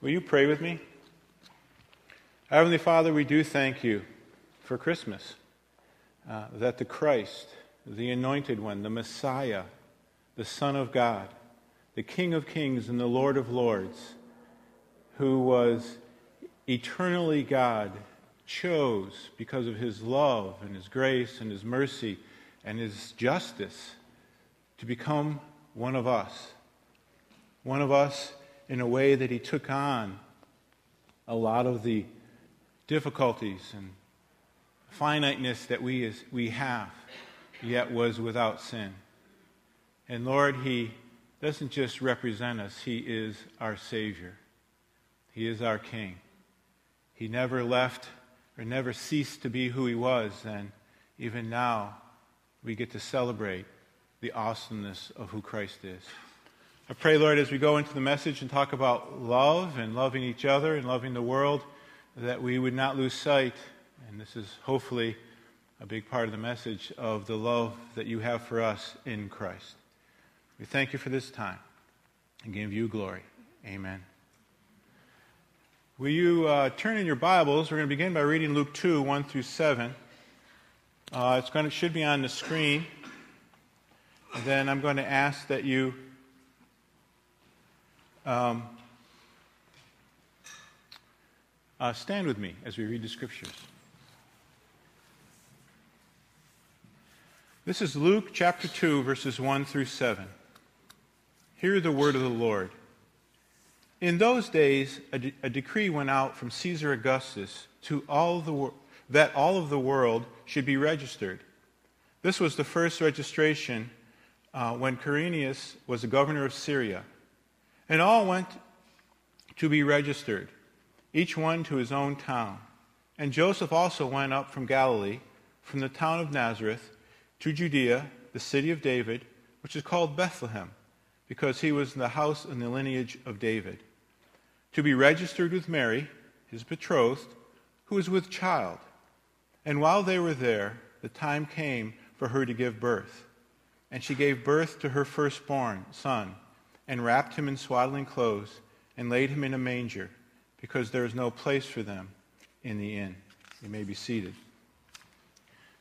Will you pray with me? Heavenly Father, we do thank you for Christmas, uh, that the Christ, the Anointed One, the Messiah, the Son of God, the King of Kings and the Lord of Lords, who was eternally God, chose because of his love and his grace and his mercy and his justice to become one of us. One of us in a way that he took on a lot of the difficulties and finiteness that we, is, we have, yet was without sin. And Lord, he doesn't just represent us, he is our Savior. He is our King. He never left or never ceased to be who he was, and even now we get to celebrate the awesomeness of who Christ is. I pray, Lord, as we go into the message and talk about love and loving each other and loving the world, that we would not lose sight, and this is hopefully a big part of the message, of the love that you have for us in Christ. We thank you for this time and give you glory. Amen. Will you uh, turn in your Bibles? We're going to begin by reading Luke 2, 1 through 7. Uh, it's going to, should be on the screen. And then I'm going to ask that you um, uh, stand with me as we read the scriptures. This is Luke chapter 2, verses 1 through 7. Hear the word of the Lord. In those days, a, de- a decree went out from Caesar Augustus to all the wor- that all of the world should be registered. This was the first registration uh, when Quirinius was the governor of Syria. And all went to be registered, each one to his own town. And Joseph also went up from Galilee, from the town of Nazareth, to Judea, the city of David, which is called Bethlehem, because he was in the house and the lineage of David, to be registered with Mary, his betrothed, who was with child. And while they were there, the time came for her to give birth. And she gave birth to her firstborn son and wrapped him in swaddling clothes and laid him in a manger because there is no place for them in the inn. You may be seated.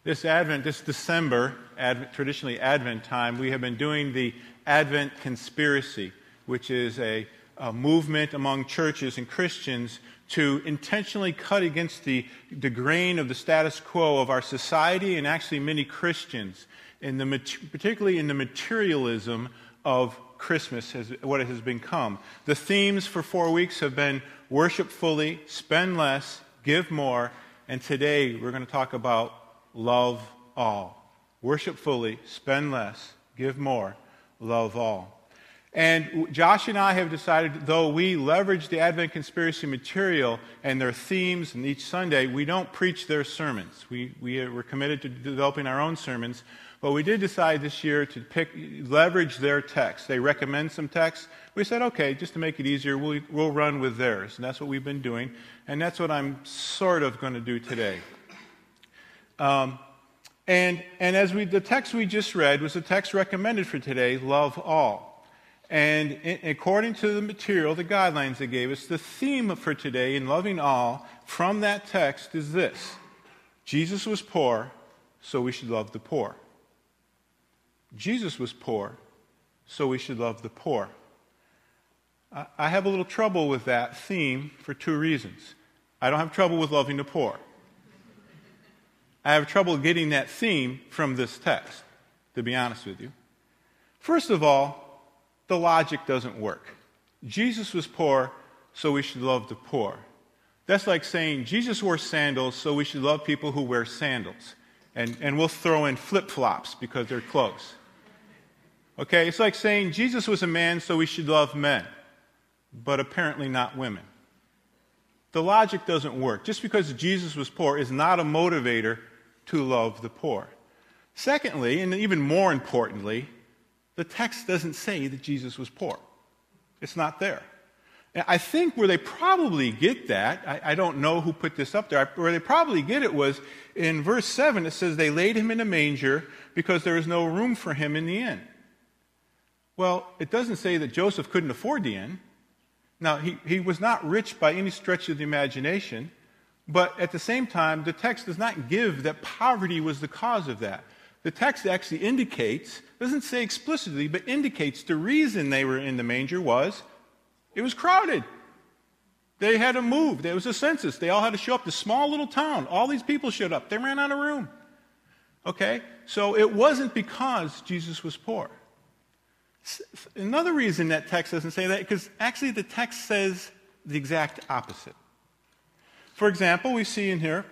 This Advent, this December, Advent, traditionally Advent time, we have been doing the Advent Conspiracy, which is a, a movement among churches and Christians to intentionally cut against the, the grain of the status quo of our society and actually many Christians, in the, particularly in the materialism of Christmas, has, what it has become. The themes for four weeks have been worship fully, spend less, give more, and today we're going to talk about love all. Worship fully, spend less, give more, love all. And Josh and I have decided, though we leverage the Advent conspiracy material and their themes and each Sunday, we don't preach their sermons. We, we are, we're committed to developing our own sermons. But we did decide this year to pick, leverage their text. They recommend some text. We said, okay, just to make it easier, we'll, we'll run with theirs. And that's what we've been doing. And that's what I'm sort of going to do today. Um, and, and as we, the text we just read was the text recommended for today, love all. And in, according to the material, the guidelines they gave us, the theme for today in loving all from that text is this Jesus was poor, so we should love the poor. Jesus was poor, so we should love the poor. I have a little trouble with that theme for two reasons. I don't have trouble with loving the poor. I have trouble getting that theme from this text, to be honest with you. First of all, the logic doesn't work. Jesus was poor, so we should love the poor. That's like saying Jesus wore sandals, so we should love people who wear sandals. And, and we'll throw in flip flops because they're close. Okay, it's like saying Jesus was a man, so we should love men, but apparently not women. The logic doesn't work. Just because Jesus was poor is not a motivator to love the poor. Secondly, and even more importantly, the text doesn't say that Jesus was poor. It's not there. I think where they probably get that, I, I, don't know who put this up there, where they probably get it was in verse 7, it says, They laid him in a manger because there was no room for him in the inn. Well, it doesn't say that Joseph couldn't afford the inn. Now, he, he was not rich by any stretch of the imagination, but at the same time, the text does not give that poverty was the cause of that. The text actually indicates, doesn't say explicitly, but indicates the reason they were in the manger was it was crowded. They had to move. There was a census. They all had to show up. This small little town, all these people showed up. They ran out of room. Okay? So it wasn't because Jesus was poor. Another reason that text doesn't say that, because actually the text says the exact opposite. For example, we see in here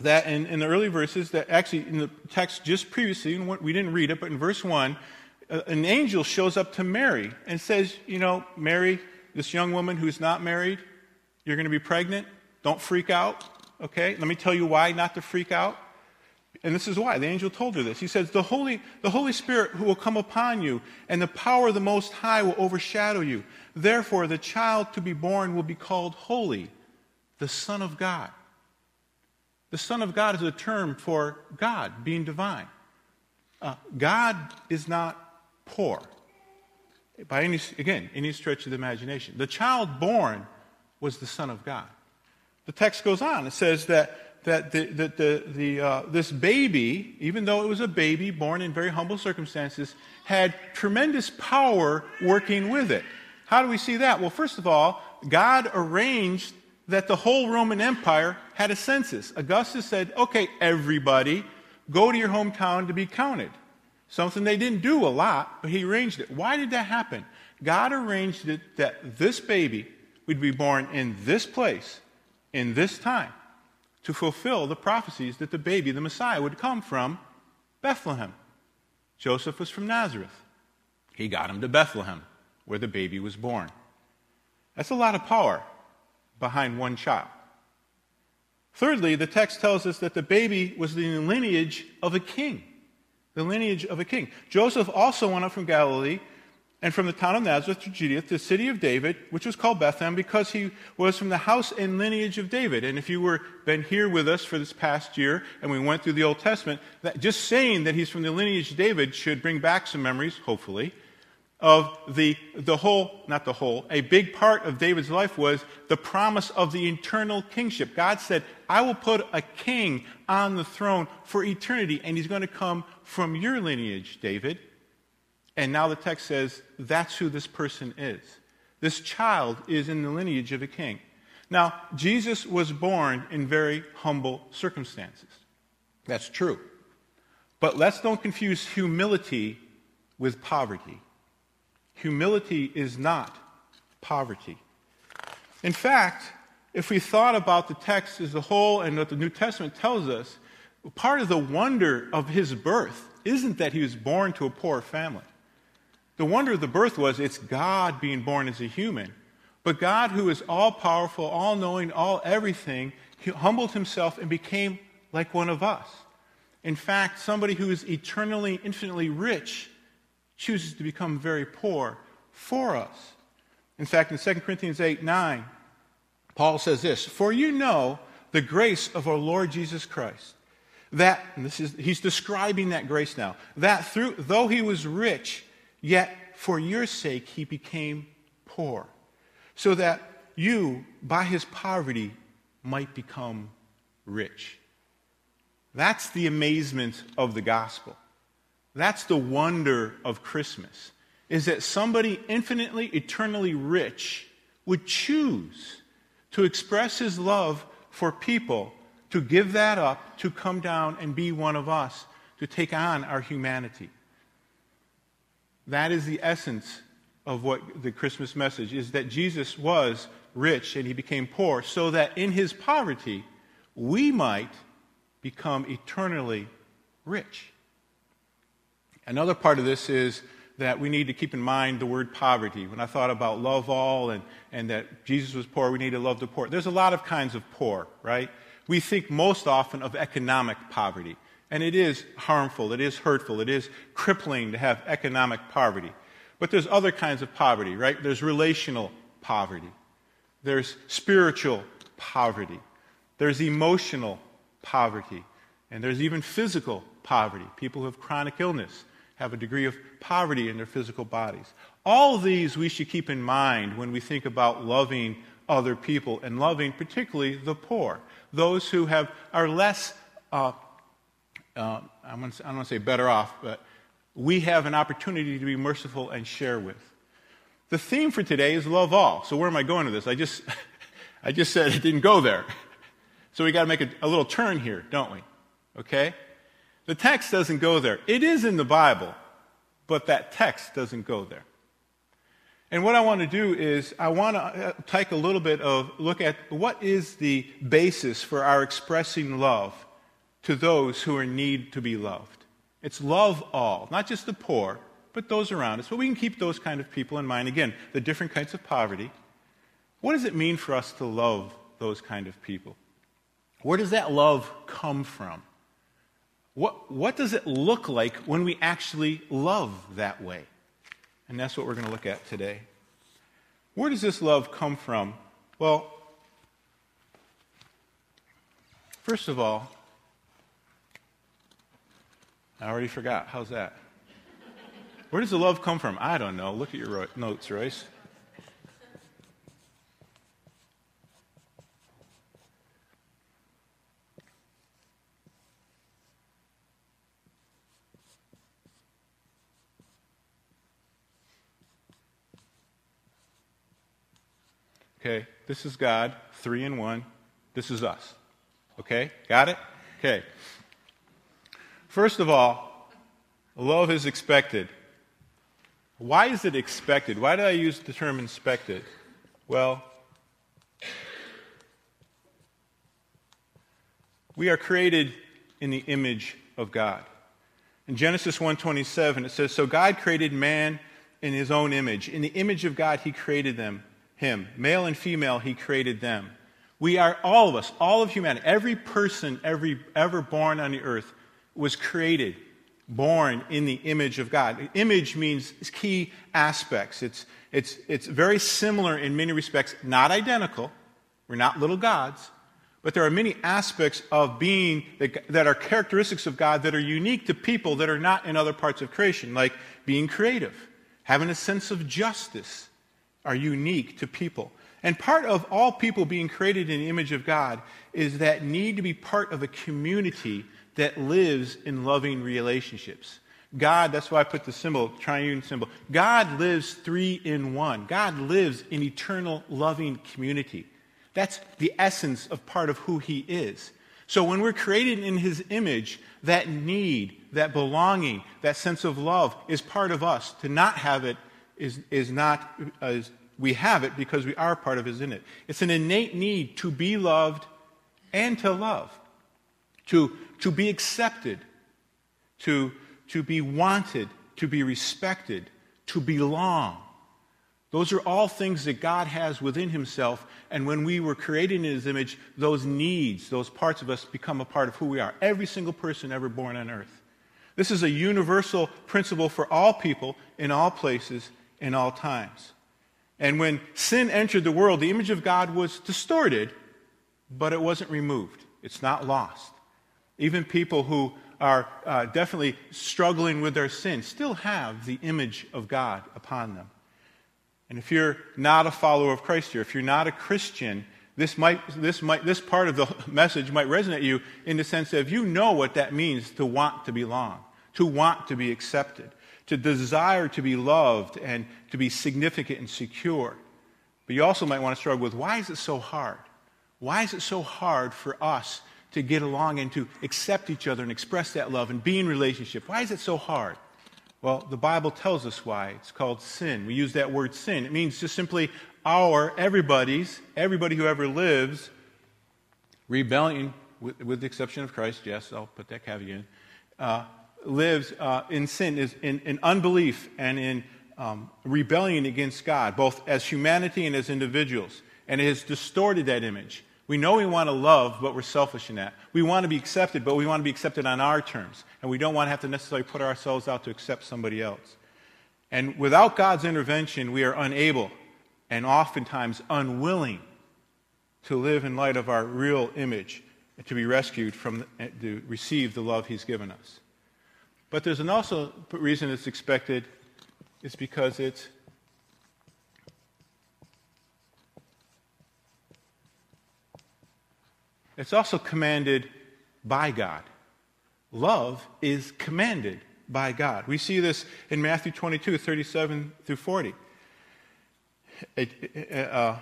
that in, in the early verses, that actually in the text just previously, we didn't read it, but in verse 1, an angel shows up to Mary and says, You know, Mary, this young woman who's not married, you're going to be pregnant. Don't freak out. Okay? Let me tell you why not to freak out. And this is why. The angel told her this. He says, the Holy, the Holy Spirit who will come upon you, and the power of the Most High will overshadow you. Therefore, the child to be born will be called holy, the Son of God. The Son of God is a term for God being divine. Uh, God is not poor by any, again, any stretch of the imagination. The child born was the Son of God. The text goes on. It says that that the, the, the, the uh, this baby, even though it was a baby born in very humble circumstances, had tremendous power working with it. How do we see that? Well, first of all, God arranged that the whole Roman Empire had a census. Augustus said, okay, everybody, go to your hometown to be counted. Something they didn't do a lot, but he arranged it. Why did that happen? God arranged it that this baby would be born in this place, in this time to fulfill the prophecies that the baby, the Messiah, would come from Bethlehem. Joseph was from Nazareth. He got him to Bethlehem, where the baby was born. That's a lot of power behind one child. Thirdly, the text tells us that the baby was the lineage of a king. The lineage of a king. Joseph also went up from Galilee and from the town of Nazareth to Judea, the city of David, which was called Bethlehem, because he was from the house and lineage of David. And if you were been here with us for this past year, and we went through the Old Testament, that just saying that he's from the lineage of David should bring back some memories, hopefully, of the the whole, not the whole, a big part of David's life was the promise of the eternal kingship. God said, "I will put a king on the throne for eternity, and he's going to come from your lineage, David." And now the text says that's who this person is. This child is in the lineage of a king. Now, Jesus was born in very humble circumstances. That's true. But let's don't confuse humility with poverty. Humility is not poverty. In fact, if we thought about the text as a whole and what the New Testament tells us, part of the wonder of his birth isn't that he was born to a poor family. The wonder of the birth was it's God being born as a human. But God, who is all powerful, all knowing, all everything, humbled himself and became like one of us. In fact, somebody who is eternally, infinitely rich chooses to become very poor for us. In fact, in 2 Corinthians 8 9, Paul says this For you know the grace of our Lord Jesus Christ. That, this is, he's describing that grace now, that through, though he was rich, Yet for your sake he became poor, so that you, by his poverty, might become rich. That's the amazement of the gospel. That's the wonder of Christmas, is that somebody infinitely, eternally rich would choose to express his love for people, to give that up, to come down and be one of us, to take on our humanity. That is the essence of what the Christmas message is that Jesus was rich and he became poor so that in his poverty we might become eternally rich. Another part of this is that we need to keep in mind the word poverty. When I thought about love all and, and that Jesus was poor, we need to love the poor. There's a lot of kinds of poor, right? We think most often of economic poverty. And it is harmful, it is hurtful, it is crippling to have economic poverty. But there's other kinds of poverty, right? There's relational poverty, there's spiritual poverty, there's emotional poverty, and there's even physical poverty. People who have chronic illness have a degree of poverty in their physical bodies. All these we should keep in mind when we think about loving other people and loving particularly the poor, those who have, are less, uh, uh, I don't want to say better off, but we have an opportunity to be merciful and share with. The theme for today is love all. So where am I going with this? I just, I just said it didn't go there. So we got to make a, a little turn here, don't we? Okay? The text doesn't go there. It is in the Bible, but that text doesn't go there. And what I want to do is I want to uh, take a little bit of look at what is the basis for our expressing love to those who are in need to be loved. It's love all, not just the poor, but those around us. But we can keep those kind of people in mind. Again, the different kinds of poverty. What does it mean for us to love those kind of people? Where does that love come from? What, what does it look like when we actually love that way? And that's what we're going to look at today. Where does this love come from? Well, first of all, I already forgot. How's that? Where does the love come from? I don't know. Look at your notes, Royce. Okay, this is God, three in one. This is us. Okay, got it? Okay. First of all, love is expected. Why is it expected? Why did I use the term expected? Well, we are created in the image of God. In Genesis 1:27 it says so God created man in his own image. In the image of God he created them him. Male and female, he created them. We are, all of us, all of humanity, every person every, ever born on the earth was created, born in the image of God. Image means key aspects. It's, it's, it's very similar in many respects, not identical. We're not little gods. But there are many aspects of being that, that are characteristics of God that are unique to people that are not in other parts of creation, like being creative, having a sense of justice, are unique to people. And part of all people being created in the image of God is that need to be part of a community that lives in loving relationships. God, that's why I put the symbol, triune symbol. God lives three in one. God lives in eternal loving community. That's the essence of part of who he is. So when we're created in his image, that need, that belonging, that sense of love is part of us. To not have it is, is not, uh, we have it because we are part of His in it. It's an innate need to be loved and to love, to, to be accepted, to, to be wanted, to be respected, to belong. Those are all things that God has within Himself. And when we were created in His image, those needs, those parts of us become a part of who we are. Every single person ever born on earth. This is a universal principle for all people in all places in all times. And when sin entered the world, the image of God was distorted, but it wasn't removed. It's not lost. Even people who are uh, definitely struggling with their sin still have the image of God upon them. And if you're not a follower of Christ here, if you're not a Christian, this, might, this, might, this part of the message might resonate you in the sense that you know what that means to want to belong, to want to be accepted, to desire to be loved and to be significant and secure. But you also might want to struggle with why is it so hard? Why is it so hard for us to get along and to accept each other and express that love and be in relationship? Why is it so hard? Well, the Bible tells us why. It's called sin. We use that word sin. It means just simply our, everybody's, everybody who ever lives, rebellion, with, with the exception of Christ, yes, I'll put that caveat in, uh, lives uh, in sin, is in, in, unbelief and in um, rebellion against God, both as humanity and as individuals. And it has distorted that image. We know we want to love, but we're selfish in that. We want to be accepted, but we want to be accepted on our terms. And we don't want to have to necessarily put ourselves out to accept somebody else. And without God's intervention, we are unable and oftentimes unwilling to live in light of our real image to be rescued from, the, to receive the love He's given us. But there's an also reason it's expected is because it's It's also commanded by God. Love is commanded by God. We see this in Matthew 22, 37 through 40. A, a,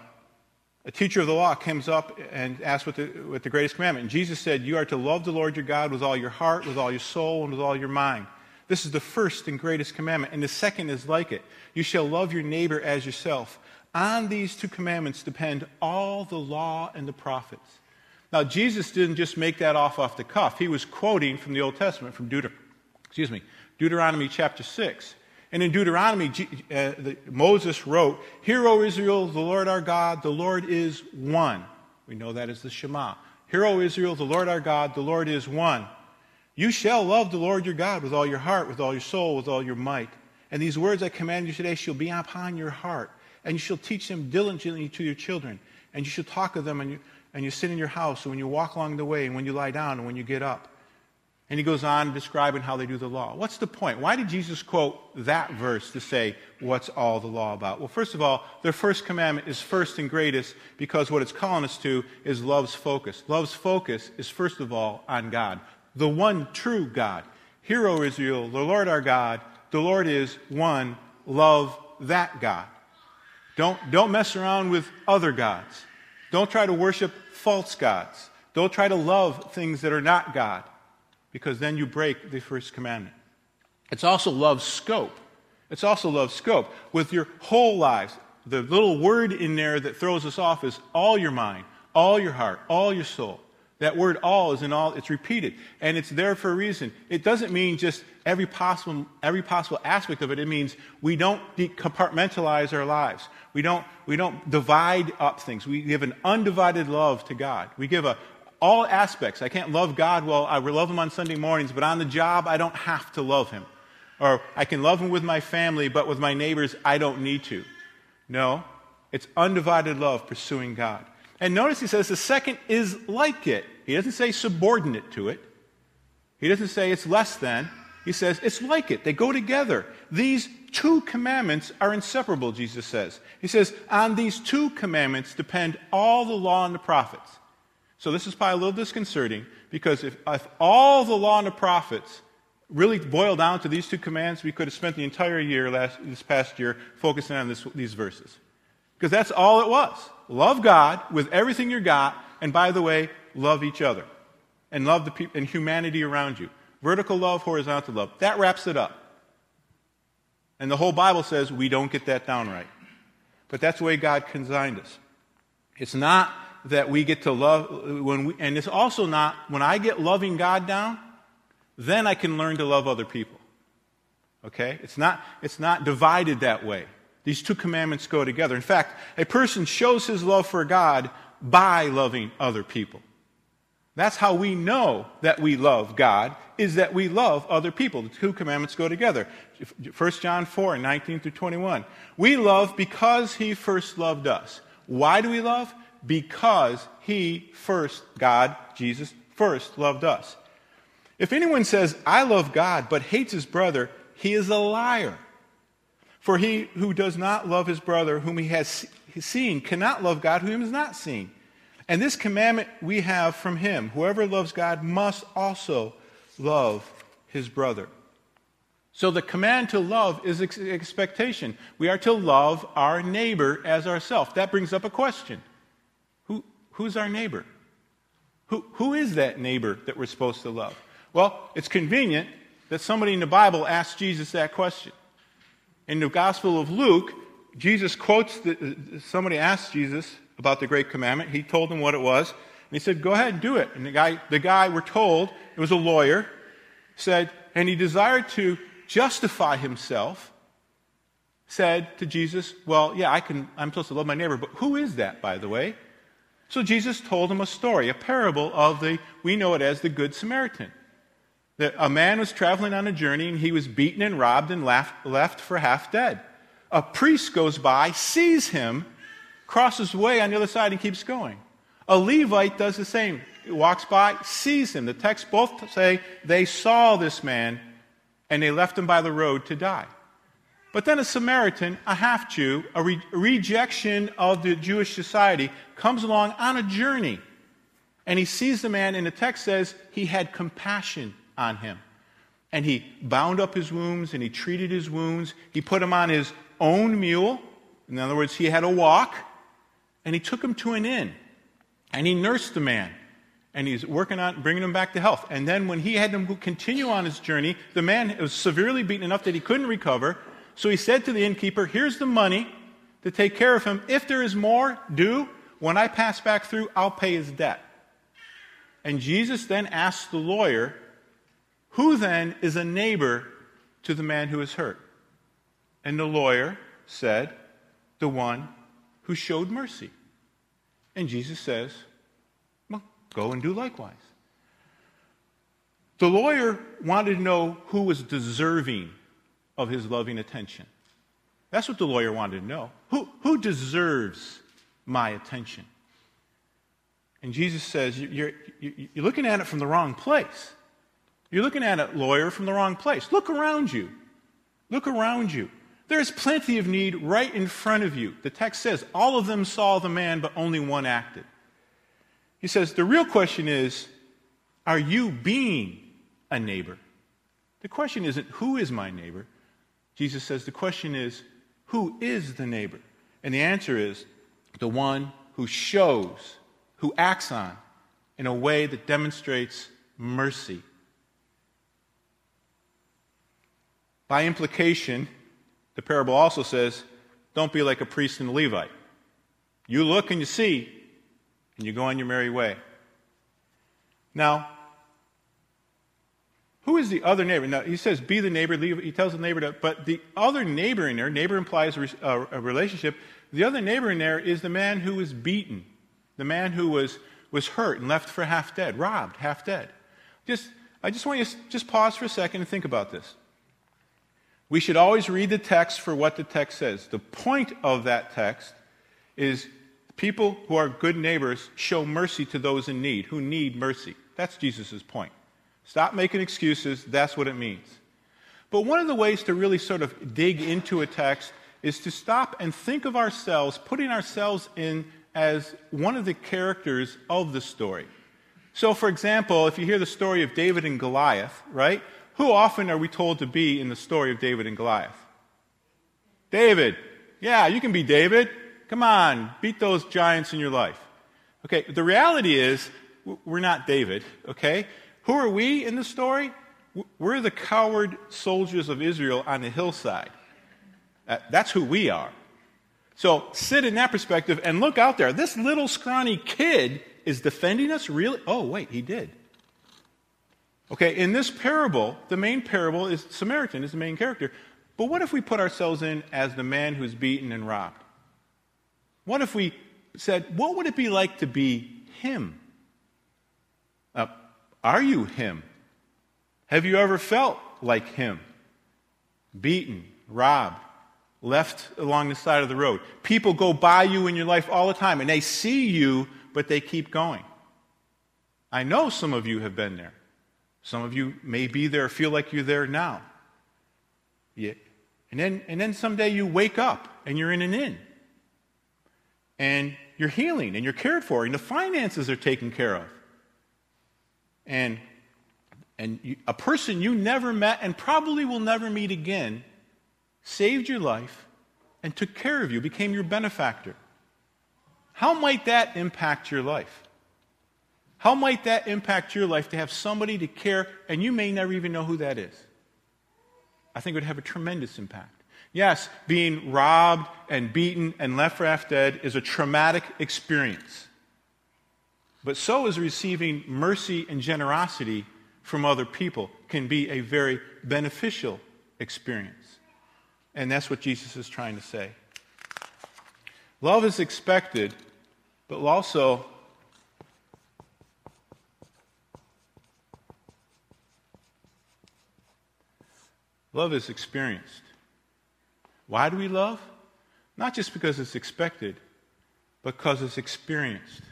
a, teacher of the law comes up and asks what the, what the greatest commandment. And Jesus said, You are to love the Lord your God with all your heart, with all your soul, and with all your mind. This is the first and greatest commandment. And the second is like it You shall love your neighbor as yourself. On these two commandments depend all the law and the prophets. Now, Jesus didn't just make that off off the cuff. He was quoting from the Old Testament, from Deuter- excuse me, Deuteronomy chapter 6. And in Deuteronomy, uh, the, Moses wrote, Hear, O Israel, the Lord our God, the Lord is one. We know that as the Shema. Hear, O Israel, the Lord our God, the Lord is one. You shall love the Lord your God with all your heart, with all your soul, with all your might. And these words I command you today shall be upon your heart, and you shall teach them diligently to your children, and you shall talk of them and you, sit in your house, and when you walk along the way, and when you lie down, and when you get up. And he goes on describing how they do the law. What's the point? Why did Jesus quote that verse to say, What's all the law about? Well, first of all, their first commandment is first and greatest because what it's calling us to is love's focus. Love's focus is, first of all, on God, the one true God. Hear, O Israel, the Lord our God, the Lord is one. Love that God. Don't, don't mess around with other gods. Don't try to worship false gods. Don't try to love things that are not God, because then you break the first commandment. It's also love scope. It's also love scope with your whole lives. The little word in there that throws us off is all your mind, all your heart, all your soul. That word all is in all, it's repeated. And it's there for a reason. It doesn't mean just every possible, every possible aspect of it. It means we don't compartmentalize our lives. We don't, we don't divide up things. We give an undivided love to God. We give a, all aspects. I can't love God well, I love Him on Sunday mornings, but on the job, I don't have to love Him. Or I can love Him with my family, but with my neighbors, I don't need to. No, it's undivided love pursuing God. And notice he says the second is like it. He doesn't say subordinate to it. He doesn't say it's less than. He says it's like it. They go together. These two commandments are inseparable, Jesus says. He says, on these two commandments depend all the law and the prophets. So this is probably a little disconcerting because if, if all the law and the prophets really boil down to these two commands, we could have spent the entire year last, this past year focusing on this, these verses. Because that's all it was. Love God with everything you got, and by the way, love each other. And love the people and humanity around you. Vertical love, horizontal love. That wraps it up. And the whole Bible says we don't get that down right. But that's the way God designed us. It's not that we get to love when we, and it's also not when I get loving God down, then I can learn to love other people. Okay? It's not, it's not divided that way. These two commandments go together. In fact, a person shows his love for God by loving other people. That's how we know that we love God, is that we love other people. The two commandments go together. 1 John 4, 19 through 21. We love because he first loved us. Why do we love? Because he first, God, Jesus, first loved us. If anyone says, I love God, but hates his brother, he is a liar. For he who does not love his brother whom he has seen cannot love God whom he has not seen. And this commandment we have from him whoever loves God must also love his brother. So the command to love is ex- expectation. We are to love our neighbor as ourselves. That brings up a question Who, Who's our neighbor? Who, who is that neighbor that we're supposed to love? Well, it's convenient that somebody in the Bible asked Jesus that question. In the Gospel of Luke, Jesus quotes, the, somebody asked Jesus about the Great Commandment. He told him what it was. And he said, Go ahead and do it. And the guy, the guy, we're told, it was a lawyer, said, and he desired to justify himself, said to Jesus, Well, yeah, I can, I'm supposed to love my neighbor, but who is that, by the way? So Jesus told him a story, a parable of the, we know it as the Good Samaritan that a man was traveling on a journey and he was beaten and robbed and left, left for half dead. A priest goes by, sees him, crosses away on the other side, and keeps going. A Levite does the same. He walks by, sees him. The texts both say they saw this man and they left him by the road to die. But then a Samaritan, a half Jew, a, re- rejection of the Jewish society, comes along on a journey. And he sees the man, and the text says he had compassion on him. And he bound up his wounds and he treated his wounds. He put him on his own mule. In other words, he had a walk. And he took him to an inn. And he nursed the man. And he's working on bringing him back to health. And then when he had him continue on his journey, the man was severely beaten enough that he couldn't recover. So he said to the innkeeper, Here's the money to take care of him. If there is more due, when I pass back through, I'll pay his debt. And Jesus then asked the lawyer, Who then is a neighbor to the man who is hurt? And the lawyer said, The one who showed mercy. And Jesus says, Well, go and do likewise. The lawyer wanted to know who was deserving of his loving attention. That's what the lawyer wanted to know. Who, who deserves my attention? And Jesus says, you're, you're looking at it from the wrong place. You're looking at it, lawyer, from the wrong place. Look around you. Look around you. There's plenty of need right in front of you. The text says, all of them saw the man, but only one acted. He says, the real question is, are you being a neighbor? The question isn't, who is my neighbor? Jesus says, the question is, who is the neighbor? And the answer is, the one who shows, who acts on, in a way that demonstrates mercy. By implication, the parable also says, don't be like a priest and a Levite. You look and you see, and you go on your merry way. Now, who is the other neighbor? Now, he says, be the neighbor. He tells the neighbor to, but the other neighbor in there, neighbor implies a, relationship. The other neighbor in there is the man who was beaten, the man who was, was hurt and left for half dead, robbed, half dead. Just, I just want you to just pause for a second and think about this. We should always read the text for what the text says. The point of that text is people who are good neighbors show mercy to those in need, who need mercy. That's Jesus' point. Stop making excuses. That's what it means. But one of the ways to really sort of dig into a text is to stop and think of ourselves, putting ourselves in as one of the characters of the story. So, for example, if you hear the story of David and Goliath, right? Who often are we told to be in the story of David and Goliath? David. Yeah, you can be David. Come on, beat those giants in your life. Okay, the reality is, we're not David, okay? Who are we in the story? We're the coward soldiers of Israel on the hillside. That's who we are. So sit in that perspective and look out there. This little scrawny kid is defending us? Really? Oh, wait, he did. Okay, in this parable, the main parable is Samaritan, is the main character. But what if we put ourselves in as the man who's beaten and robbed? What if we said, what would it be like to be him? Uh, are you him? Have you ever felt like him? Beaten, robbed, left along the side of the road. People go by you in your life all the time and they see you, but they keep going. I know some of you have been there. Some of you may be there, feel like you're there now. Yeah. And then, and then someday you wake up and you're in an inn. And you're healing and you're cared for and the finances are taken care of. And, and you, a person you never met and probably will never meet again saved your life and took care of you, became your benefactor. How might that impact your life? How might that impact your life to have somebody to care and you may never even know who that is? I think it would have a tremendous impact. Yes, being robbed and beaten and left for half dead is a traumatic experience. But so is receiving mercy and generosity from other people can be a very beneficial experience. And that's what Jesus is trying to say. Love is expected, but also love is experienced. Why do we love? Not just because it's expected, but because it's experienced.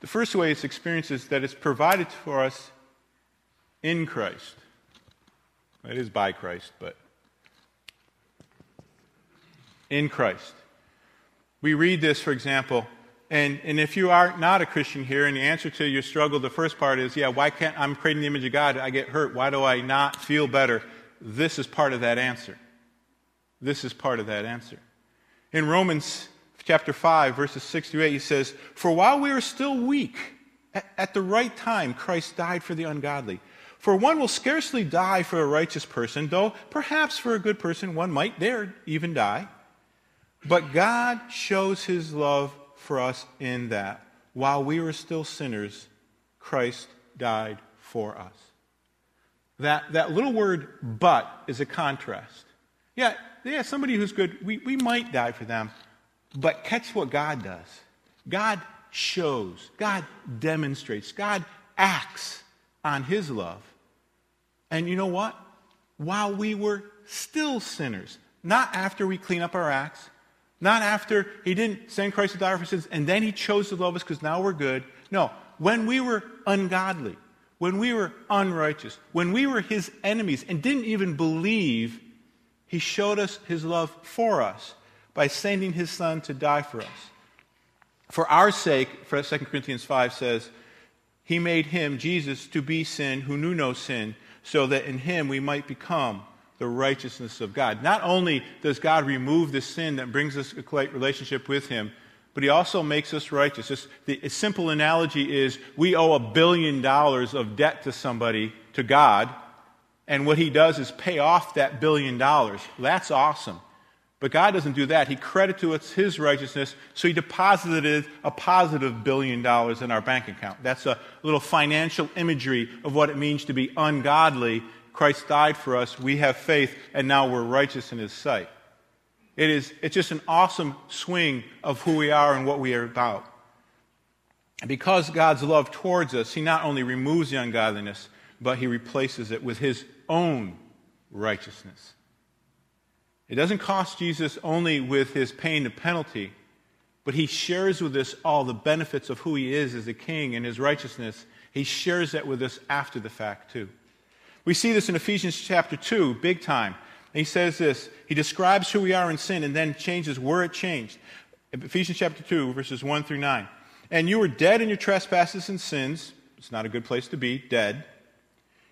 The first way it's experienced is that it's provided for us in Christ. It is by Christ, but in Christ. We read this, for example, and, and if you are not a Christian here and the answer to your struggle, the first part is, yeah, why can't I'm creating the image of God? I get hurt. Why do I not feel better? This is part of that answer. This is part of that answer. In Romans chapter 5, verses 6 through 8, he says, For while we are still weak, at, at the right time, Christ died for the ungodly. For one will scarcely die for a righteous person, though perhaps for a good person one might dare even die. But God shows his love for us in that while we were still sinners, Christ died for us. That, that little word but is a contrast. Yeah, yeah, somebody who's good, we, we might die for them, but catch what God does. God shows, God demonstrates, God acts on his love. And you know what? While we were still sinners, not after we clean up our acts, not after he didn't send Christ to die for sins and then he chose to love us because now we're good. No, when we were ungodly, when we were unrighteous, when we were his enemies and didn't even believe, he showed us his love for us by sending his son to die for us. For our sake, 2 Corinthians 5 says, he made him, Jesus, to be sin who knew no sin, so that in him we might become the righteousness of God. Not only does God remove the sin that brings us a relationship with Him, but He also makes us righteous. Just the simple analogy is we owe a billion dollars of debt to somebody, to God, and what He does is pay off that billion dollars. That's awesome. But God doesn't do that. He credits to us His righteousness, so He deposited a positive billion dollars in our bank account. That's a little financial imagery of what it means to be ungodly Christ died for us, we have faith, and now we're righteous in His sight. It is, it's just an awesome swing of who we are and what we are about. And because God's love towards us, He not only removes the ungodliness, but He replaces it with His own righteousness. It doesn't cost Jesus only with His pain and penalty, but He shares with us all the benefits of who He is as a king and His righteousness. He shares that with us after the fact, too. We see this in Ephesians chapter 2, big time. he says this He describes who we are in sin and then changes where it changed. Ephesians chapter 2, verses 1 through 9. And you were dead in your trespasses and sins. It's not a good place to be, dead.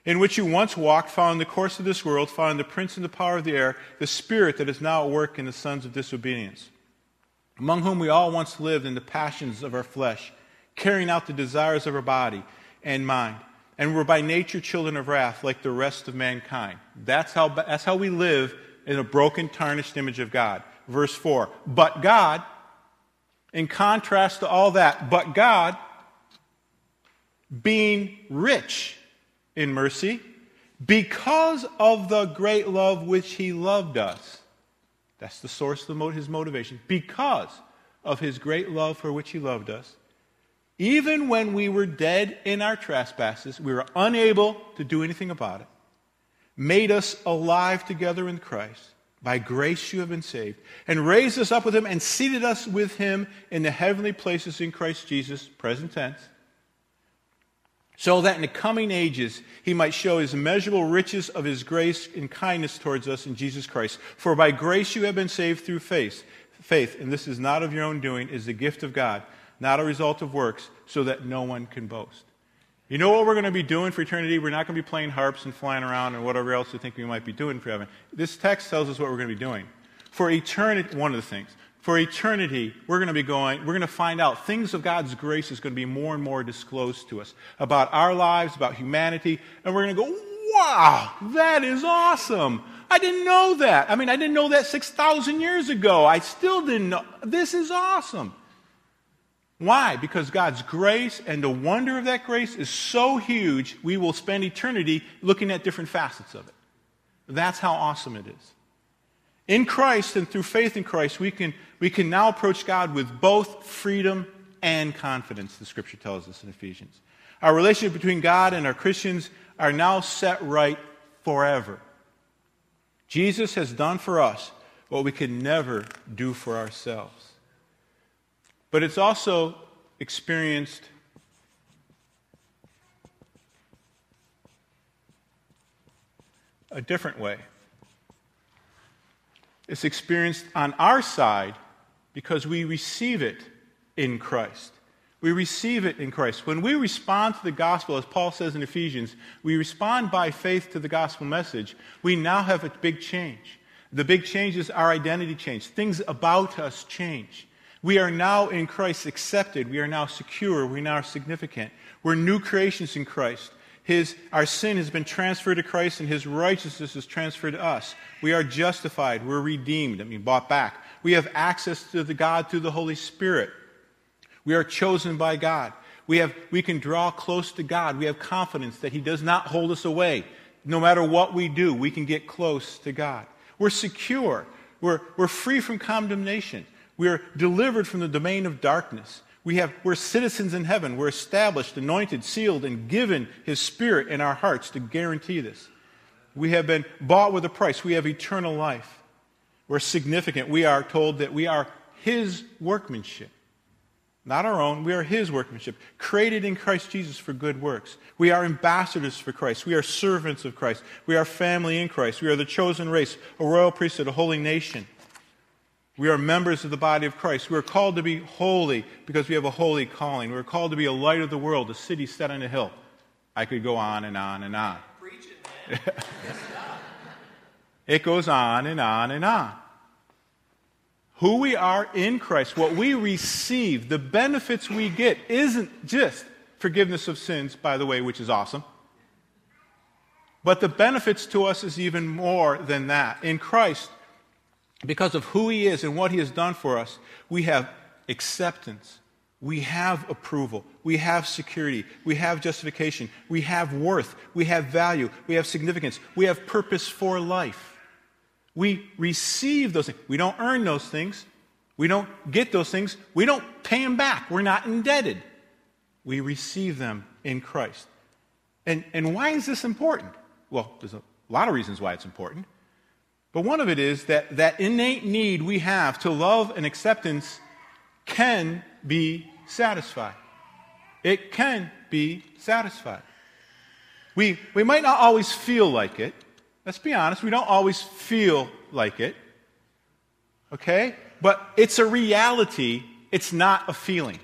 In which you once walked, following the course of this world, following the prince and the power of the air, the spirit that is now at work in the sons of disobedience, among whom we all once lived in the passions of our flesh, carrying out the desires of our body and mind and we're by nature children of wrath like the rest of mankind. That's how, that's how we live in a broken, tarnished image of God. Verse 4. But God, in contrast to all that, but God, being rich in mercy, because of the great love which he loved us. That's the source of his motivation. Because of his great love for which he loved us, even when we were dead in our trespasses, we were unable to do anything about it, made us alive together in Christ. By grace you have been saved, and raised us up with him and seated us with him in the heavenly places in Christ Jesus, present tense, so that in the coming ages he might show his immeasurable riches of his grace and kindness towards us in Jesus Christ. For by grace you have been saved through faith. Faith, and this is not of your own doing, is the gift of God not a result of works, so that no one can boast. You know what we're going to be doing for eternity? We're not going to be playing harps and flying around and whatever else you think we might be doing for heaven. This text tells us what we're going to be doing. For eternity, one of the things. For eternity, we're going to be going, we're going to find out things of God's grace is going to be more and more disclosed to us about our lives, about humanity, and we're going to go, wow, that is awesome. I didn't know that. I mean, I didn't know that 6,000 years ago. I still didn't know. This is awesome. Why? Because God's grace and the wonder of that grace is so huge, we will spend eternity looking at different facets of it. That's how awesome it is. In Christ and through faith in Christ, we can, we can now approach God with both freedom and confidence, the scripture tells us in Ephesians. Our relationship between God and our Christians are now set right forever. Jesus has done for us what we could never do for ourselves. But it's also experienced a different way. It's experienced on our side because we receive it in Christ. We receive it in Christ. When we respond to the gospel, as Paul says in Ephesians, we respond by faith to the gospel message. We now have a big change. The big change is our identity change. Things about us change. We are now in Christ accepted. We are now secure. We are now significant. We're new creations in Christ. His, our sin has been transferred to Christ, and his righteousness is transferred to us. We are justified. We're redeemed. I mean, bought back. We have access to the God through the Holy Spirit. We are chosen by God. We, have, we can draw close to God. We have confidence that He does not hold us away. No matter what we do, we can get close to God. We're secure. We're, we're free from condemnation. We're delivered from the domain of darkness. We have, we're citizens in heaven. We're established, anointed, sealed, and given His Spirit in our hearts to guarantee this. We have been bought with a price. We have eternal life. We're significant. We are told that we are His workmanship not our own. We are His workmanship, created in Christ Jesus for good works. We are ambassadors for Christ. We are servants of Christ. We are family in Christ. We are the chosen race, a royal priesthood, a holy nation. We are members of the body of Christ. We are called to be holy because we have a holy calling. We are called to be a light of the world, a city set on a hill. I could go on and on and on. Preach it, man. it goes on and on and on who we are in Christ, what we receive, the benefits we get, isn't just forgiveness of sins, by the way, which is awesome. But the benefits to us is even more than that. In Christ, because of who He is and what He has done for us, we have acceptance. We have approval. We have security. We have justification. We have worth. We have value. We have significance. We have purpose for life. We receive those things. We don't earn those things. We don't get those things. We don't pay them back. We're not indebted. We receive them in Christ. And, and why is this important? Well, there's a lot of reasons why it's important. But one of it is that that innate need we have to love and acceptance can be satisfied. It can be satisfied. We, we might not always feel like it, Let's be honest, we don't always feel like it. Okay? But it's a reality, it's not a feeling.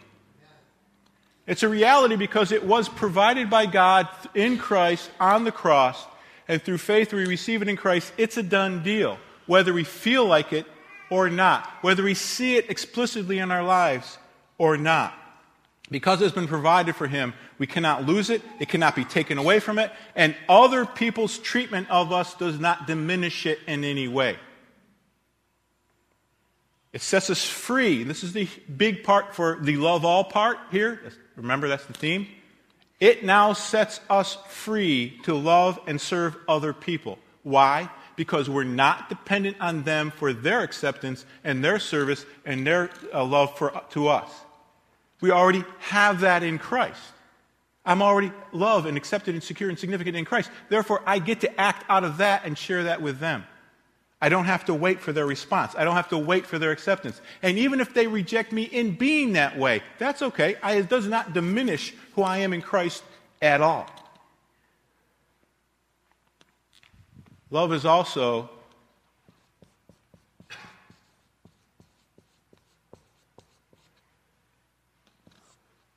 It's a reality because it was provided by God in Christ on the cross, and through faith we receive it in Christ. It's a done deal, whether we feel like it or not, whether we see it explicitly in our lives or not. Because it's been provided for him, we cannot lose it, it cannot be taken away from it, and other people's treatment of us does not diminish it in any way. It sets us free. This is the big part for the love all part here. Remember, that's the theme. It now sets us free to love and serve other people. Why? Because we're not dependent on them for their acceptance and their service and their uh, love for, to us. We already have that in Christ. I'm already loved and accepted and secure and significant in Christ. Therefore, I get to act out of that and share that with them. I don't have to wait for their response. I don't have to wait for their acceptance. And even if they reject me in being that way, that's okay. I, it does not diminish who I am in Christ at all. Love is also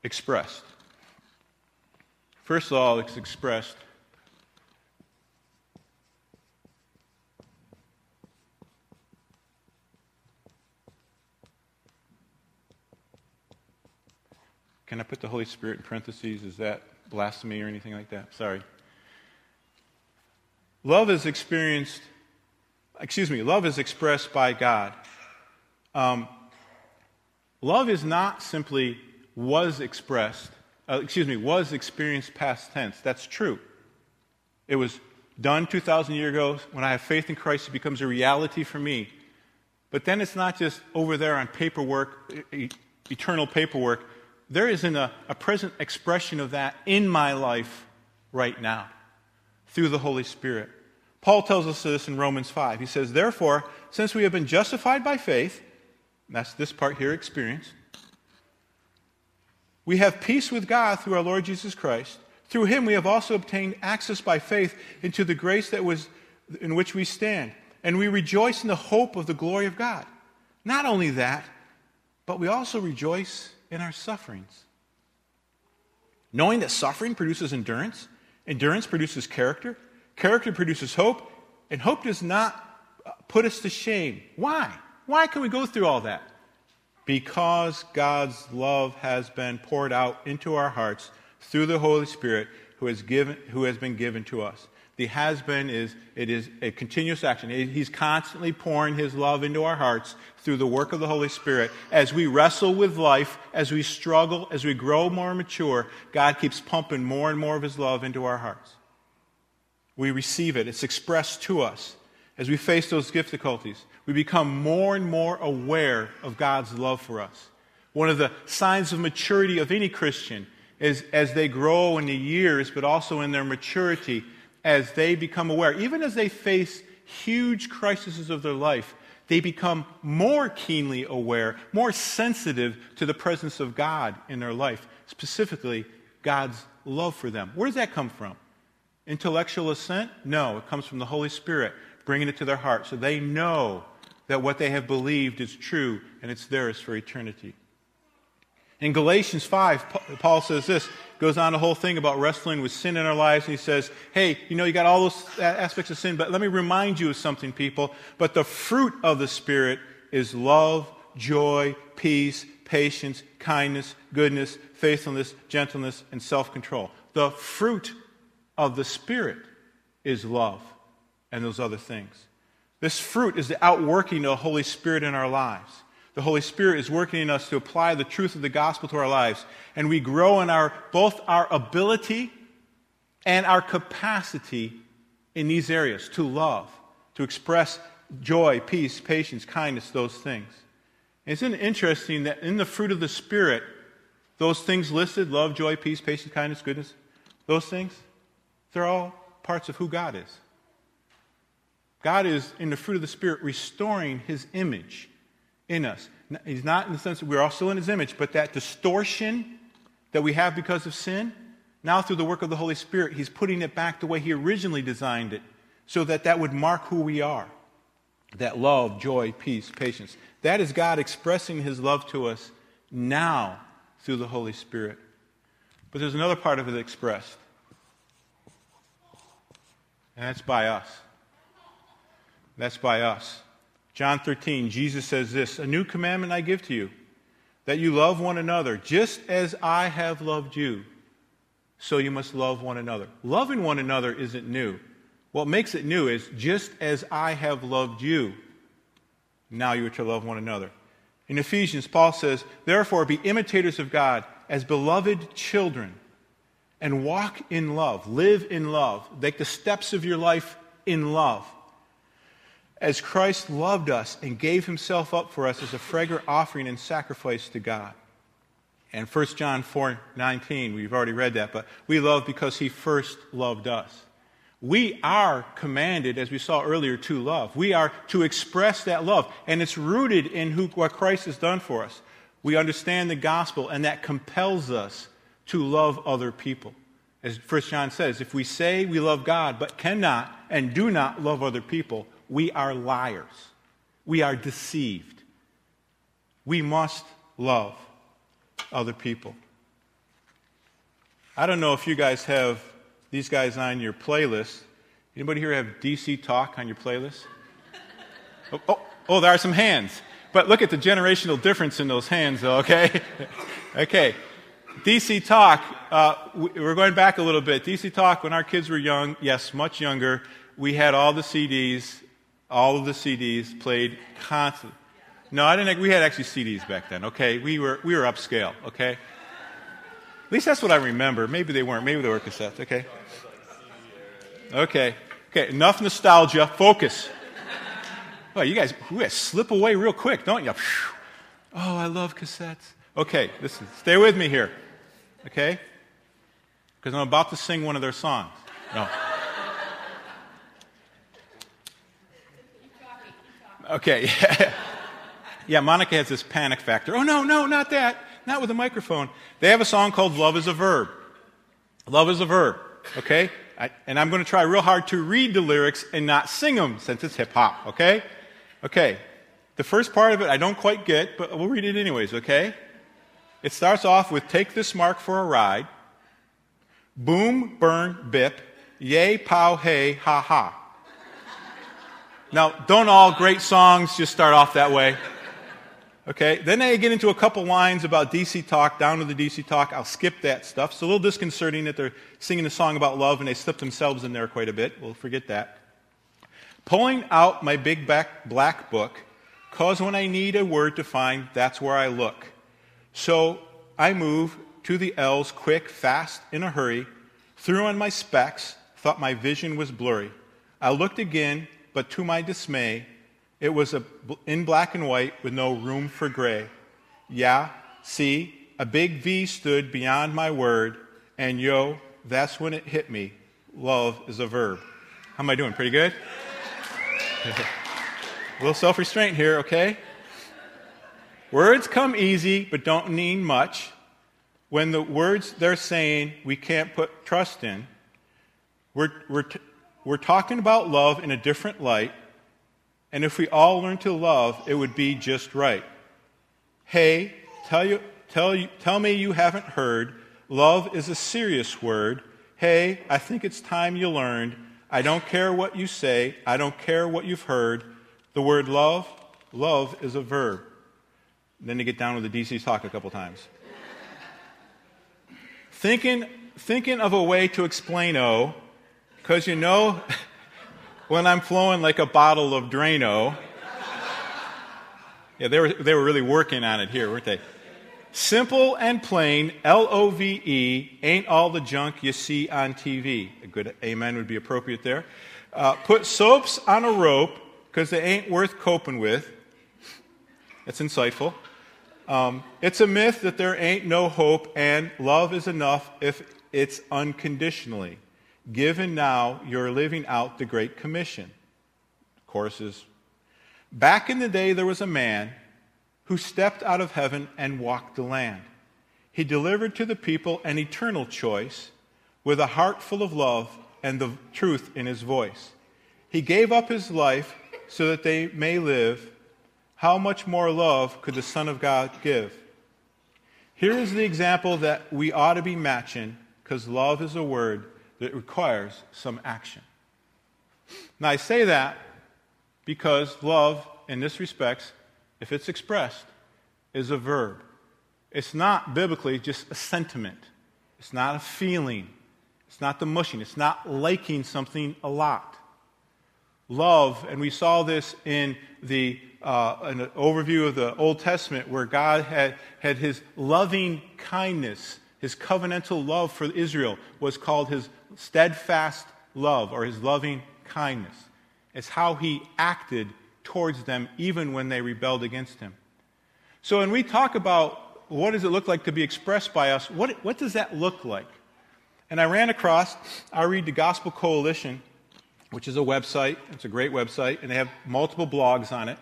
expressed. First of all, it's expressed Can I put the Holy Spirit in parentheses? Is that blasphemy or anything like that? Sorry. Love is experienced, excuse me, love is expressed by God. Um, love is not simply was expressed, uh, excuse me, was experienced past tense. That's true. It was done 2,000 years ago. When I have faith in Christ, it becomes a reality for me. But then it's not just over there on paperwork, eternal paperwork. There isn't a, a present expression of that in my life right now through the Holy Spirit. Paul tells us this in Romans 5. He says, Therefore, since we have been justified by faith, that's this part here, experience, we have peace with God through our Lord Jesus Christ. Through him we have also obtained access by faith into the grace that was in which we stand, and we rejoice in the hope of the glory of God. Not only that, but we also rejoice in our sufferings. Knowing that suffering produces endurance, endurance produces character, character produces hope, and hope does not uh, put us to shame. Why? Why can we go through all that? Because God's love has been poured out into our hearts through the Holy Spirit who has, given, who has been given to us. The has been is it is a continuous action. He's constantly pouring his love into our hearts through the work of the Holy Spirit. As we wrestle with life, as we struggle, as we grow more mature, God keeps pumping more and more of his love into our hearts. We receive it. It's expressed to us as we face those difficulties. We become more and more aware of God's love for us. One of the signs of maturity of any Christian is as they grow in the years, but also in their maturity, as they become aware, even as they face huge crises of their life, they become more keenly aware, more sensitive to the presence of God in their life, specifically God's love for them. Where does that come from? Intellectual assent? No, it comes from the Holy Spirit bringing it to their heart so they know that what they have believed is true and it's theirs for eternity. In Galatians 5, Paul says this, goes on a whole thing about wrestling with sin in our lives, and he says, Hey, you know, you got all those aspects of sin, but let me remind you of something, people. But the fruit of the Spirit is love, joy, peace, patience, kindness, goodness, faithfulness, gentleness, and self control. The fruit of the Spirit is love and those other things. This fruit is the outworking of the Holy Spirit in our lives the Holy Spirit is working in us to apply the truth of the gospel to our lives. And we grow in our, both our ability and our capacity in these areas to love, to express joy, peace, patience, kindness, those things. Isn't it interesting that in the fruit of the Spirit, those things listed love, joy, peace, patience, kindness, goodness those things they're all parts of who God is. God is, in the fruit of the Spirit, restoring his image in us. He's not in the sense that we're all still in his image, but that distortion that we have because of sin, now through the work of the Holy Spirit, he's putting it back the way he originally designed it so that that would mark who we are. That love, joy, peace, patience. That is God expressing his love to us now through the Holy Spirit. But there's another part of it expressed, and that's by us. That's by us. John 13, Jesus says this A new commandment I give to you, that you love one another, just as I have loved you, so you must love one another. Loving one another isn't new. What makes it new is just as I have loved you, now you are to love one another. In Ephesians, Paul says, Therefore, be imitators of God as beloved children and walk in love, live in love, take the steps of your life in love as Christ loved us and gave himself up for us as a fragrant offering and sacrifice to God. And 1 John 4 19, we've already read that, but we love because he first loved us. We are commanded, as we saw earlier, to love. We are to express that love, and it's rooted in who, what Christ has done for us. We understand the gospel, and that compels us to love other people. As 1 John says, if we say we love God but cannot and do not love other people, we are liars. We are deceived. We must love other people. I don't know if you guys have these guys on your playlist. Anybody here have DC Talk on your playlist? Oh, oh, oh, there are some hands. But look at the generational difference in those hands, though, okay? okay. DC Talk, uh, we're going back a little bit. DC Talk, when our kids were young, yes, much younger, we had all the CDs all of the CDs played constantly. No, I didn't. We had actually CDs back then. Okay, we were we were upscale. Okay, at least that's what I remember. Maybe they weren't. Maybe they were cassettes. Okay. Okay. Okay. Enough nostalgia. Focus. Oh, you guys, you guys slip away real quick, don't you? Oh, I love cassettes. Okay, listen. Stay with me here. Okay, because I'm about to sing one of their songs. No. Okay. yeah, Monica has this panic factor. Oh, no, no, not that. Not with a microphone. They have a song called Love is a Verb. Love is a verb. Okay? I, and I'm going to try real hard to read the lyrics and not sing them since it's hip hop, okay? Okay. The first part of it I don't quite get, but we'll read it anyways, okay? It starts off with Take this mark for a ride. Boom, burn, bip. Yay, pow, hey, ha, ha. Now, don't all great songs just start off that way? Okay, then they get into a couple lines about DC talk, down to the DC talk. I'll skip that stuff. It's a little disconcerting that they're singing a song about love and they slip themselves in there quite a bit. We'll forget that. Pulling out my big back black book, cause when I need a word to find, that's where I look. So I move to the L's quick, fast, in a hurry, threw on my specs, thought my vision was blurry. I looked again, but to my dismay, it was a, in black and white with no room for gray. Yeah, see, a big V stood beyond my word, and yo, that's when it hit me. Love is a verb. How am I doing? Pretty good? a little self restraint here, okay? Words come easy, but don't mean much. When the words they're saying we can't put trust in, we're, we're, t- we're talking about love in a different light, and if we all learn to love, it would be just right. Hey, tell, you, tell, you, tell me you haven't heard. Love is a serious word. Hey, I think it's time you learned. I don't care what you say. I don't care what you've heard. The word love, love is a verb. Then they get down with the DC talk a couple times. thinking, thinking of a way to explain O, because you know, when I'm flowing like a bottle of Drano, yeah, they were, they were really working on it here, weren't they? Simple and plain, L O V E, ain't all the junk you see on TV. A good amen would be appropriate there. Uh, put soaps on a rope because they ain't worth coping with. That's insightful. Um, it's a myth that there ain't no hope, and love is enough if it's unconditionally. Given now, you're living out the Great Commission. Courses. Back in the day, there was a man who stepped out of heaven and walked the land. He delivered to the people an eternal choice with a heart full of love and the truth in his voice. He gave up his life so that they may live how much more love could the Son of God give? Here is the example that we ought to be matching because love is a word that requires some action. Now, I say that because love, in this respect, if it's expressed, is a verb. It's not biblically just a sentiment, it's not a feeling, it's not the mushing, it's not liking something a lot. Love, and we saw this in the uh, an overview of the Old Testament where God had, had his loving kindness, his covenantal love for Israel was called his steadfast love or his loving kindness. It's how he acted towards them even when they rebelled against him. So when we talk about what does it look like to be expressed by us, what, what does that look like? And I ran across, I read the Gospel Coalition, which is a website. It's a great website, and they have multiple blogs on it.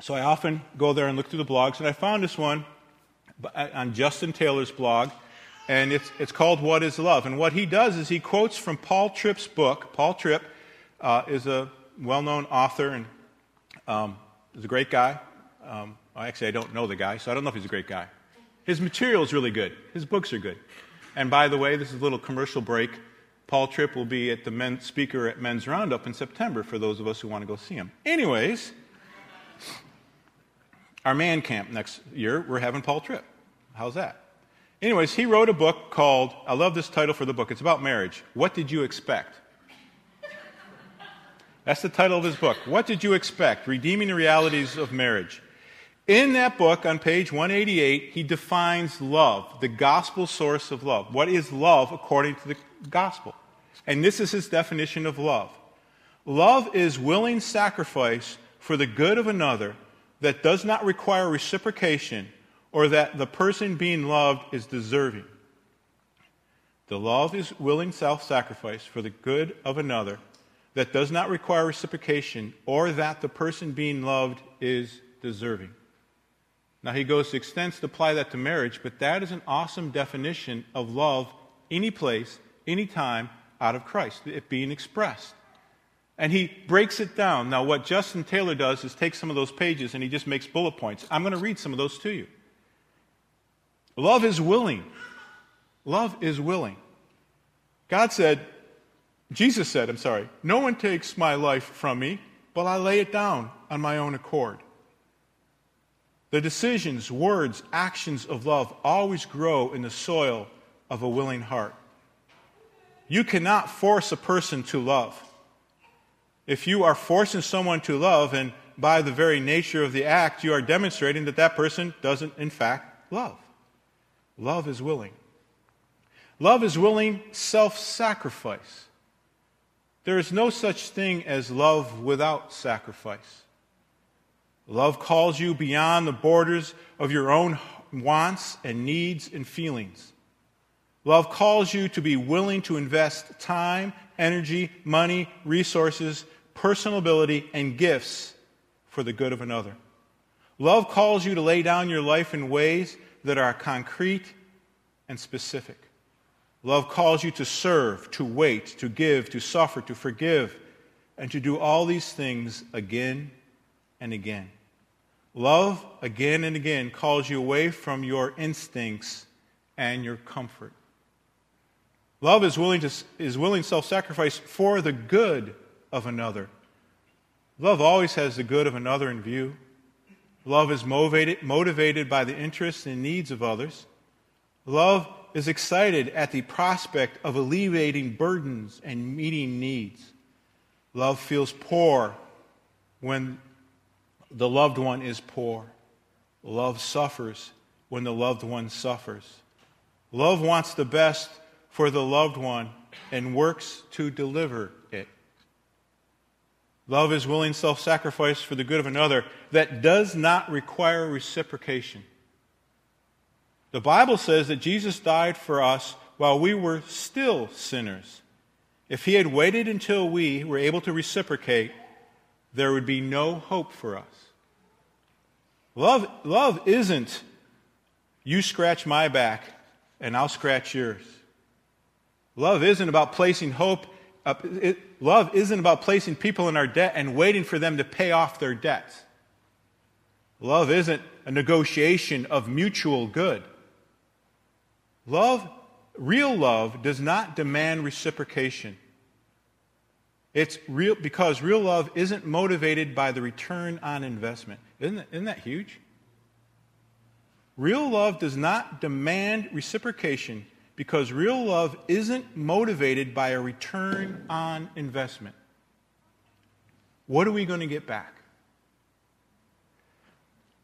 So I often go there and look through the blogs, and I found this one uh, on Justin Taylor's blog, and it's, it's called What is Love? And what he does is he quotes from Paul Tripp's book. Paul Tripp uh, is a well known author and um, is a great guy. Um, actually, I don't know the guy, so I don't know if he's a great guy. His material is really good, his books are good. And by the way, this is a little commercial break. Paul Tripp will be at the men, speaker at Men's Roundup in September for those of us who want to go see him. Anyways, our man camp next year, we're having Paul Tripp. How's that? Anyways, he wrote a book called, I love this title for the book. It's about marriage. What did you expect? That's the title of his book. What did you expect? Redeeming the Realities of Marriage. In that book, on page 188, he defines love, the gospel source of love. What is love according to the gospel? And this is his definition of love love is willing sacrifice for the good of another that does not require reciprocation or that the person being loved is deserving. The love is willing self sacrifice for the good of another that does not require reciprocation or that the person being loved is deserving. Now, he goes to extents to apply that to marriage, but that is an awesome definition of love any place, any time out of Christ, it being expressed. And he breaks it down. Now, what Justin Taylor does is take some of those pages and he just makes bullet points. I'm going to read some of those to you. Love is willing. Love is willing. God said, Jesus said, I'm sorry, no one takes my life from me, but I lay it down on my own accord. The decisions, words, actions of love always grow in the soil of a willing heart. You cannot force a person to love. If you are forcing someone to love, and by the very nature of the act, you are demonstrating that that person doesn't, in fact, love. Love is willing. Love is willing self sacrifice. There is no such thing as love without sacrifice. Love calls you beyond the borders of your own wants and needs and feelings. Love calls you to be willing to invest time, energy, money, resources, personal ability, and gifts for the good of another. Love calls you to lay down your life in ways that are concrete and specific. Love calls you to serve, to wait, to give, to suffer, to forgive, and to do all these things again and again. Love, again and again, calls you away from your instincts and your comfort. Love is willing, to, is willing self sacrifice for the good of another. Love always has the good of another in view. Love is motivated, motivated by the interests and needs of others. Love is excited at the prospect of alleviating burdens and meeting needs. Love feels poor when the loved one is poor. Love suffers when the loved one suffers. Love wants the best for the loved one and works to deliver it. Love is willing self sacrifice for the good of another that does not require reciprocation. The Bible says that Jesus died for us while we were still sinners. If he had waited until we were able to reciprocate, there would be no hope for us. Love, love isn't you scratch my back and I'll scratch yours. Love isn't about placing hope. Uh, it, love isn't about placing people in our debt and waiting for them to pay off their debts. Love isn't a negotiation of mutual good. Love, real love, does not demand reciprocation. It's real because real love isn't motivated by the return on investment. Isn't that, isn't that huge? Real love does not demand reciprocation because real love isn't motivated by a return on investment. What are we going to get back?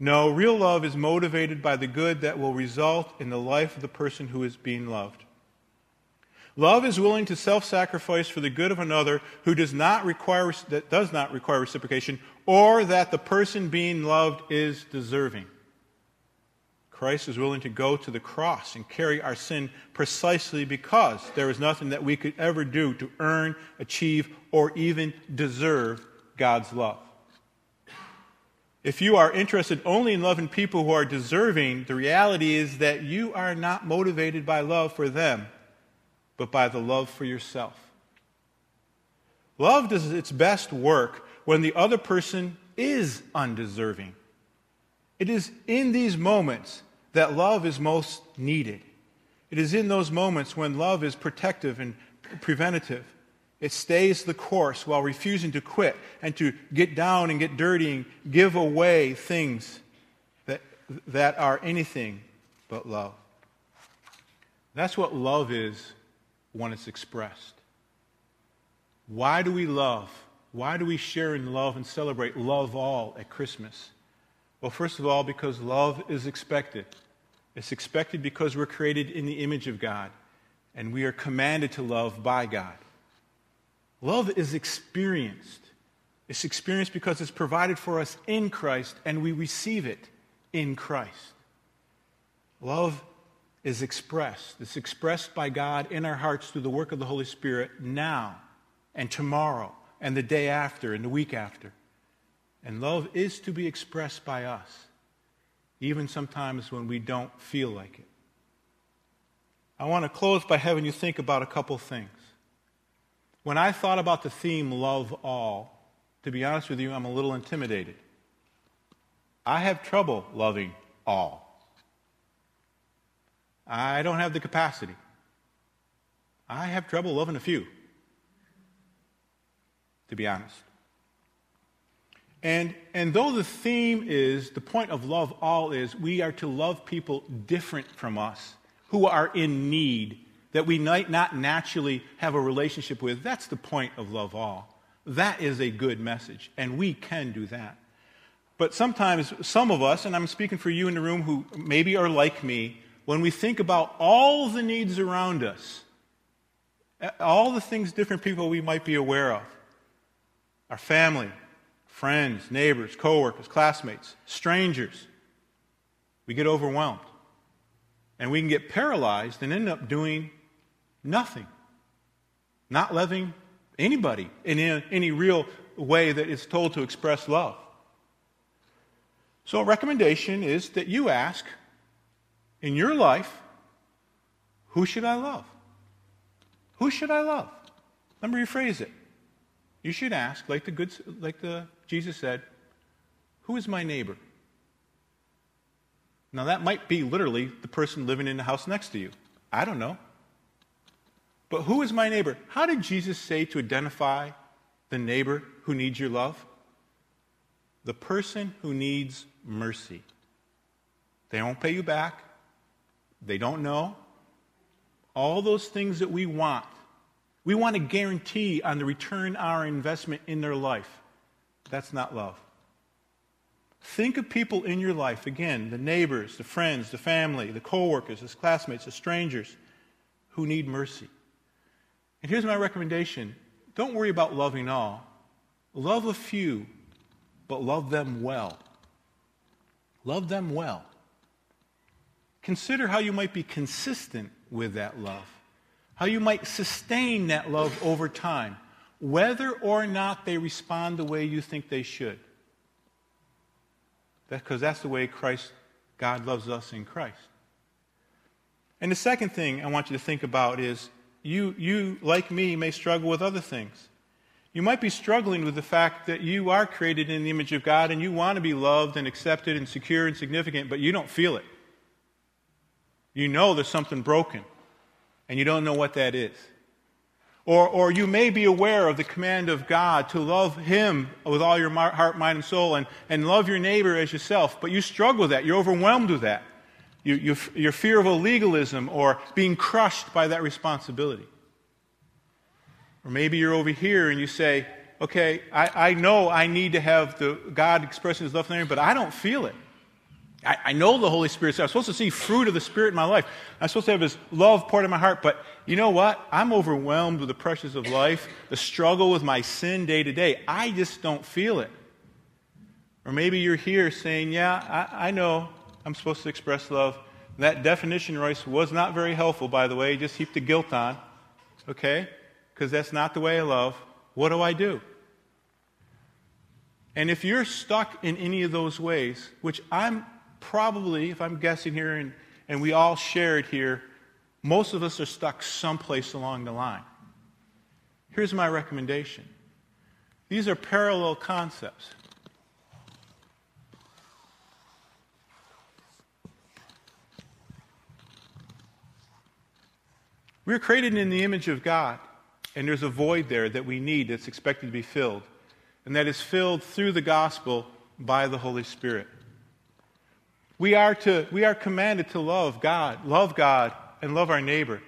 No, real love is motivated by the good that will result in the life of the person who is being loved. Love is willing to self-sacrifice for the good of another who does not require that does not require reciprocation or that the person being loved is deserving. Christ is willing to go to the cross and carry our sin precisely because there is nothing that we could ever do to earn, achieve, or even deserve God's love. If you are interested only in loving people who are deserving, the reality is that you are not motivated by love for them, but by the love for yourself. Love does its best work when the other person is undeserving. It is in these moments that love is most needed. It is in those moments when love is protective and preventative. It stays the course while refusing to quit and to get down and get dirty and give away things that, that are anything but love. That's what love is when it's expressed. Why do we love? Why do we share in love and celebrate love all at Christmas? Well, first of all, because love is expected. It's expected because we're created in the image of God and we are commanded to love by God. Love is experienced. It's experienced because it's provided for us in Christ and we receive it in Christ. Love is expressed. It's expressed by God in our hearts through the work of the Holy Spirit now and tomorrow and the day after and the week after. And love is to be expressed by us, even sometimes when we don't feel like it. I want to close by having you think about a couple things. When I thought about the theme, love all, to be honest with you, I'm a little intimidated. I have trouble loving all. I don't have the capacity. I have trouble loving a few, to be honest. And, and though the theme is, the point of love all is, we are to love people different from us, who are in need, that we might not naturally have a relationship with. That's the point of love all. That is a good message, and we can do that. But sometimes, some of us, and I'm speaking for you in the room who maybe are like me, when we think about all the needs around us, all the things different people we might be aware of, our family, friends, neighbors, coworkers, classmates, strangers, we get overwhelmed. And we can get paralyzed and end up doing nothing. Not loving anybody in any real way that is told to express love. So, a recommendation is that you ask in your life, who should I love? Who should I love? Let me rephrase it. You should ask, like the good, like the Jesus said, Who is my neighbor? Now, that might be literally the person living in the house next to you. I don't know. But who is my neighbor? How did Jesus say to identify the neighbor who needs your love? The person who needs mercy. They won't pay you back, they don't know. All those things that we want. We want a guarantee on the return our investment in their life. That's not love. Think of people in your life, again, the neighbors, the friends, the family, the coworkers, the classmates, the strangers who need mercy. And here's my recommendation don't worry about loving all. Love a few, but love them well. Love them well. Consider how you might be consistent with that love, how you might sustain that love over time whether or not they respond the way you think they should. Because that's the way Christ, God loves us in Christ. And the second thing I want you to think about is you, you, like me, may struggle with other things. You might be struggling with the fact that you are created in the image of God and you want to be loved and accepted and secure and significant, but you don't feel it. You know there's something broken, and you don't know what that is. Or, or you may be aware of the command of God to love Him with all your heart, mind, and soul and, and love your neighbor as yourself, but you struggle with that. You're overwhelmed with that. You, you, your fear of a legalism or being crushed by that responsibility. Or maybe you're over here and you say, okay, I, I know I need to have the God expressing His love for me, but I don't feel it. I, I know the Holy Spirit. I'm supposed to see fruit of the Spirit in my life. I'm supposed to have His love poured in my heart. But you know what? I'm overwhelmed with the pressures of life, the struggle with my sin day to day. I just don't feel it. Or maybe you're here saying, Yeah, I, I know I'm supposed to express love. That definition, Royce, was not very helpful, by the way. Just heap the guilt on. Okay? Because that's not the way I love. What do I do? And if you're stuck in any of those ways, which I'm probably, if I'm guessing here, and, and we all share it here, most of us are stuck someplace along the line. Here's my recommendation these are parallel concepts. We're created in the image of God, and there's a void there that we need that's expected to be filled, and that is filled through the gospel by the Holy Spirit. We are, to, we are commanded to love God, love God, and love our neighbor.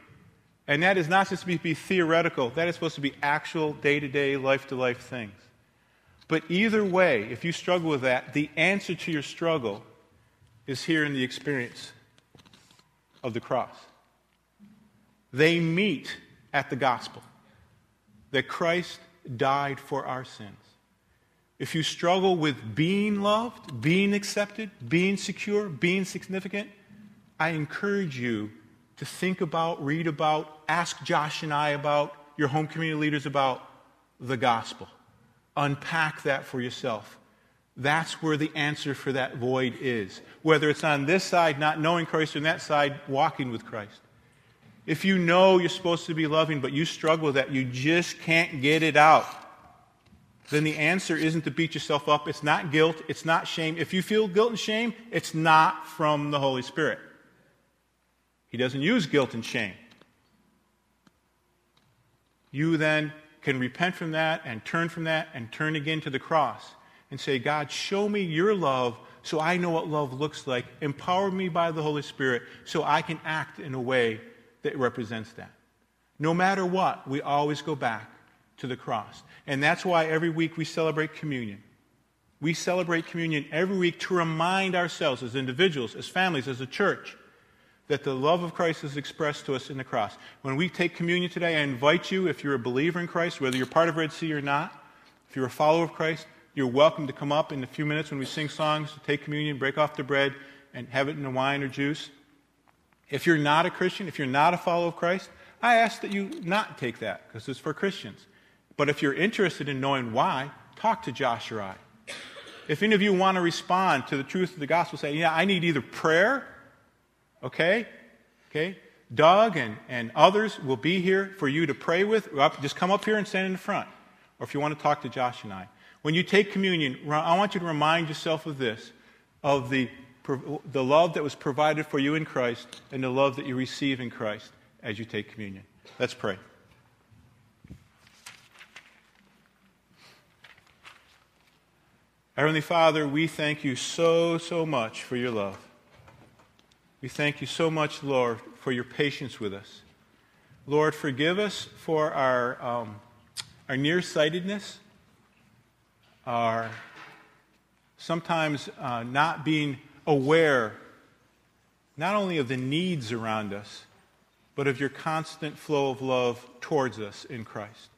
And that is not just to be theoretical, that is supposed to be actual day to day, life to life things. But either way, if you struggle with that, the answer to your struggle is here in the experience of the cross. They meet at the gospel that Christ died for our sins if you struggle with being loved, being accepted, being secure, being significant, I encourage you to think about, read about, ask Josh and I about, your home community leaders about the gospel. Unpack that for yourself. That's where the answer for that void is. Whether it's on this side, not knowing Christ, or on that side, walking with Christ. If you know you're supposed to be loving, but you struggle with that, you just can't get it out, then the answer isn't to beat yourself up. It's not guilt. It's not shame. If you feel guilt and shame, it's not from the Holy Spirit. He doesn't use guilt and shame. You then can repent from that and turn from that and turn again to the cross and say, God, show me your love so I know what love looks like. Empower me by the Holy Spirit so I can act in a way that represents that. No matter what, we always go back to the cross. And that's why every week we celebrate communion. We celebrate communion every week to remind ourselves as individuals, as families, as a church, that the love of Christ is expressed to us in the cross. When we take communion today, I invite you, if you're a believer in Christ, whether you're part of Red Sea or not, if you're a follower of Christ, you're welcome to come up in a few minutes when we sing songs, to take communion, break off the bread, and have it in the wine or juice. If you're not a Christian, if you're not a follower of Christ, I ask that you not take that because it's for Christians. But if you're interested in knowing why, talk to Josh or I. If any of you want to respond to the truth of the gospel, say, yeah, I need either prayer Okay? Okay? Doug and, and others will be here for you to pray with. Just come up here and stand in the front. Or if you want to talk to Josh and I. When you take communion, I want you to remind yourself of this of the, the love that was provided for you in Christ and the love that you receive in Christ as you take communion. Let's pray. Heavenly Father, we thank you so, so much for your love. We thank you so much, Lord, for your patience with us. Lord, forgive us for our, um, our nearsightedness, our sometimes uh, not being aware not only of the needs around us, but of your constant flow of love towards us in Christ.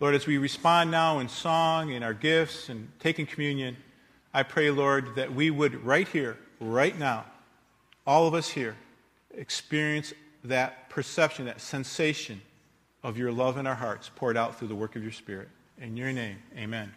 Lord, as we respond now in song, in our gifts, and taking communion, I pray, Lord, that we would right here, right now, all of us here experience that perception, that sensation of your love in our hearts poured out through the work of your Spirit. In your name, amen.